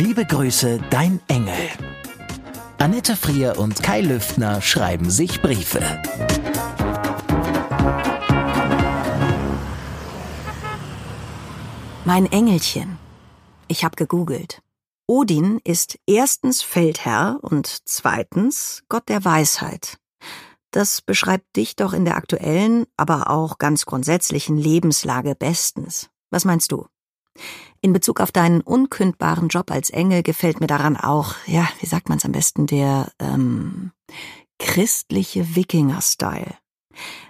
Liebe Grüße, dein Engel. Annette Frier und Kai Lüftner schreiben sich Briefe. Mein Engelchen. Ich habe gegoogelt. Odin ist erstens Feldherr und zweitens Gott der Weisheit. Das beschreibt dich doch in der aktuellen, aber auch ganz grundsätzlichen Lebenslage bestens. Was meinst du? In Bezug auf deinen unkündbaren Job als Engel gefällt mir daran auch, ja, wie sagt man's am besten, der ähm, christliche Wikinger-Style.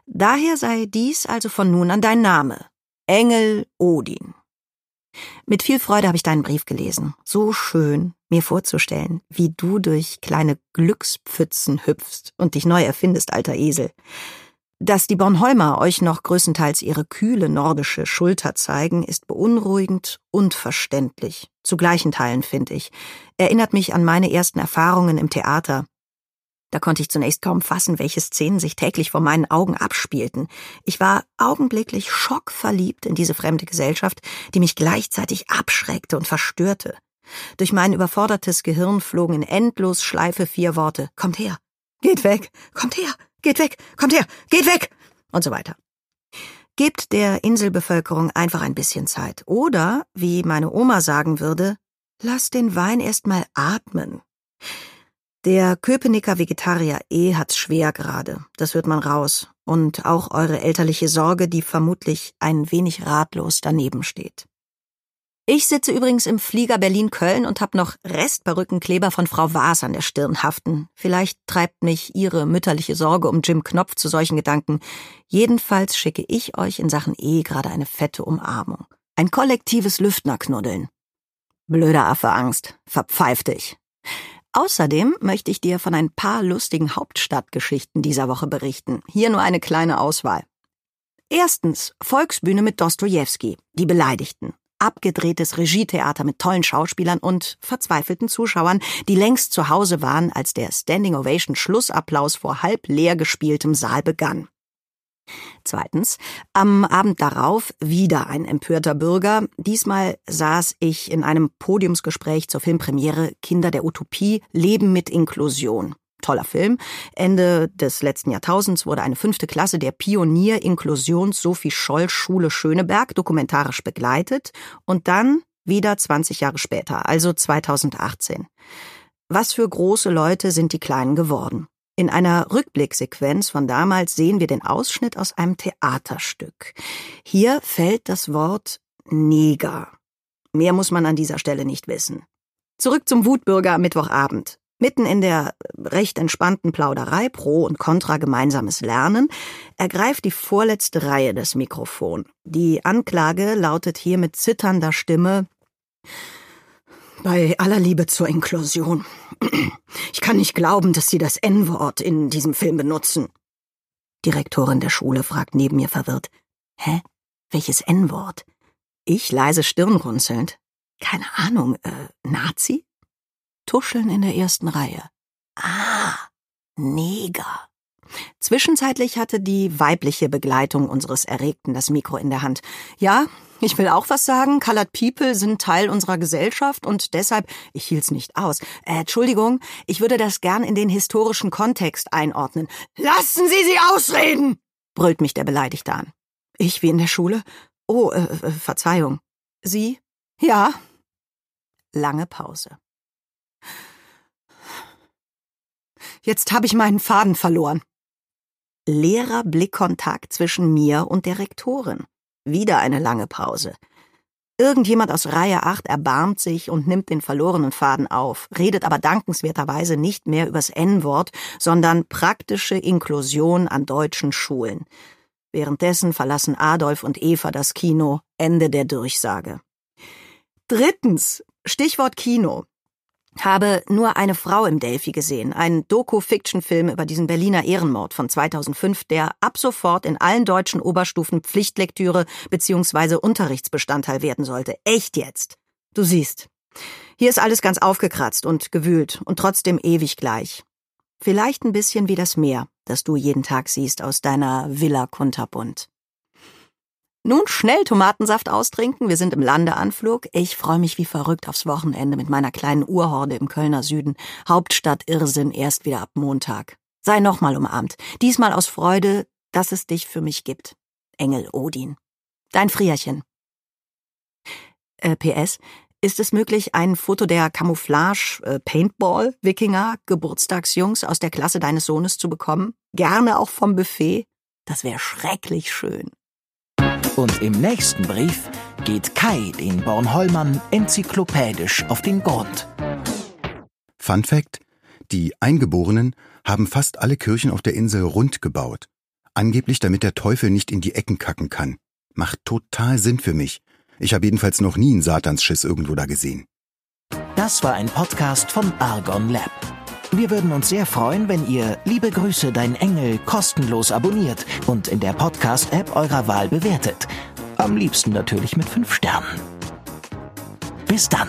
Daher sei dies also von nun an dein Name. Engel Odin. Mit viel Freude habe ich deinen Brief gelesen. So schön, mir vorzustellen, wie du durch kleine Glückspfützen hüpfst und dich neu erfindest, alter Esel. Dass die Bornholmer euch noch größtenteils ihre kühle nordische Schulter zeigen, ist beunruhigend und verständlich. Zu gleichen Teilen, finde ich. Erinnert mich an meine ersten Erfahrungen im Theater. Da konnte ich zunächst kaum fassen, welche Szenen sich täglich vor meinen Augen abspielten. Ich war augenblicklich schockverliebt in diese fremde Gesellschaft, die mich gleichzeitig abschreckte und verstörte. Durch mein überfordertes Gehirn flogen in endlos Schleife vier Worte. Kommt her. Geht weg. Kommt her. Geht weg, kommt her, geht weg und so weiter. Gebt der Inselbevölkerung einfach ein bisschen Zeit. Oder, wie meine Oma sagen würde, lasst den Wein erst mal atmen. Der Köpenicker Vegetarier E hat's schwer gerade. Das hört man raus. Und auch eure elterliche Sorge, die vermutlich ein wenig ratlos daneben steht. Ich sitze übrigens im Flieger Berlin-Köln und hab noch Restperückenkleber von Frau Waas an der Stirn haften. Vielleicht treibt mich Ihre mütterliche Sorge um Jim Knopf zu solchen Gedanken. Jedenfalls schicke ich euch in Sachen E gerade eine fette Umarmung. Ein kollektives Lüftnerknuddeln. Blöder Affe Angst. Verpfeif dich. Außerdem möchte ich dir von ein paar lustigen Hauptstadtgeschichten dieser Woche berichten. Hier nur eine kleine Auswahl. Erstens Volksbühne mit Dostojewski, die Beleidigten abgedrehtes Regietheater mit tollen Schauspielern und verzweifelten Zuschauern, die längst zu Hause waren, als der Standing Ovation Schlussapplaus vor halb leer gespieltem Saal begann. Zweitens, am Abend darauf wieder ein empörter Bürger. Diesmal saß ich in einem Podiumsgespräch zur Filmpremiere Kinder der Utopie Leben mit Inklusion. Toller Film. Ende des letzten Jahrtausends wurde eine fünfte Klasse der Pionier-Inklusions Sophie Scholl Schule Schöneberg dokumentarisch begleitet und dann wieder 20 Jahre später, also 2018. Was für große Leute sind die Kleinen geworden? In einer Rückblicksequenz von damals sehen wir den Ausschnitt aus einem Theaterstück. Hier fällt das Wort Neger. Mehr muss man an dieser Stelle nicht wissen. Zurück zum Wutbürger am Mittwochabend. Mitten in der recht entspannten Plauderei Pro und Contra gemeinsames Lernen ergreift die vorletzte Reihe das Mikrofon. Die Anklage lautet hier mit zitternder Stimme bei aller Liebe zur Inklusion. Ich kann nicht glauben, dass Sie das N-Wort in diesem Film benutzen. Direktorin der Schule fragt neben mir verwirrt. Hä? Welches N-Wort? Ich leise stirnrunzelnd. Keine Ahnung, äh, Nazi? Tuscheln in der ersten Reihe. Ah, Neger. Zwischenzeitlich hatte die weibliche Begleitung unseres Erregten das Mikro in der Hand. Ja, ich will auch was sagen. Colored People sind Teil unserer Gesellschaft und deshalb, ich hielt's nicht aus. Äh, Entschuldigung, ich würde das gern in den historischen Kontext einordnen. Lassen Sie sie ausreden! brüllt mich der Beleidigte an. Ich wie in der Schule? Oh, äh, äh Verzeihung. Sie? Ja. Lange Pause. Jetzt habe ich meinen Faden verloren. Leerer Blickkontakt zwischen mir und der Rektorin. Wieder eine lange Pause. Irgendjemand aus Reihe 8 erbarmt sich und nimmt den verlorenen Faden auf, redet aber dankenswerterweise nicht mehr übers N-Wort, sondern praktische Inklusion an deutschen Schulen. Währenddessen verlassen Adolf und Eva das Kino. Ende der Durchsage. Drittens. Stichwort Kino. Habe nur eine Frau im Delphi gesehen, ein Doku-Fiction-Film über diesen Berliner Ehrenmord von 2005, der ab sofort in allen deutschen Oberstufen Pflichtlektüre bzw. Unterrichtsbestandteil werden sollte. Echt jetzt. Du siehst. Hier ist alles ganz aufgekratzt und gewühlt und trotzdem ewig gleich. Vielleicht ein bisschen wie das Meer, das du jeden Tag siehst aus deiner Villa Kunterbund. Nun schnell Tomatensaft austrinken, wir sind im Landeanflug. Ich freue mich wie verrückt aufs Wochenende mit meiner kleinen Urhorde im Kölner Süden. Hauptstadt Irrsinn erst wieder ab Montag. Sei nochmal umarmt, diesmal aus Freude, dass es dich für mich gibt. Engel Odin. Dein Frierchen. Äh, PS, ist es möglich, ein Foto der Camouflage äh, Paintball Wikinger Geburtstagsjungs aus der Klasse deines Sohnes zu bekommen? Gerne auch vom Buffet? Das wäre schrecklich schön. Und im nächsten Brief geht Kai den Bornholmern enzyklopädisch auf den Grund. Fun Fact: Die Eingeborenen haben fast alle Kirchen auf der Insel rund gebaut. Angeblich, damit der Teufel nicht in die Ecken kacken kann. Macht total Sinn für mich. Ich habe jedenfalls noch nie einen Satansschiss irgendwo da gesehen. Das war ein Podcast von Argon Lab. Wir würden uns sehr freuen, wenn ihr Liebe Grüße, dein Engel kostenlos abonniert und in der Podcast-App eurer Wahl bewertet. Am liebsten natürlich mit 5 Sternen. Bis dann.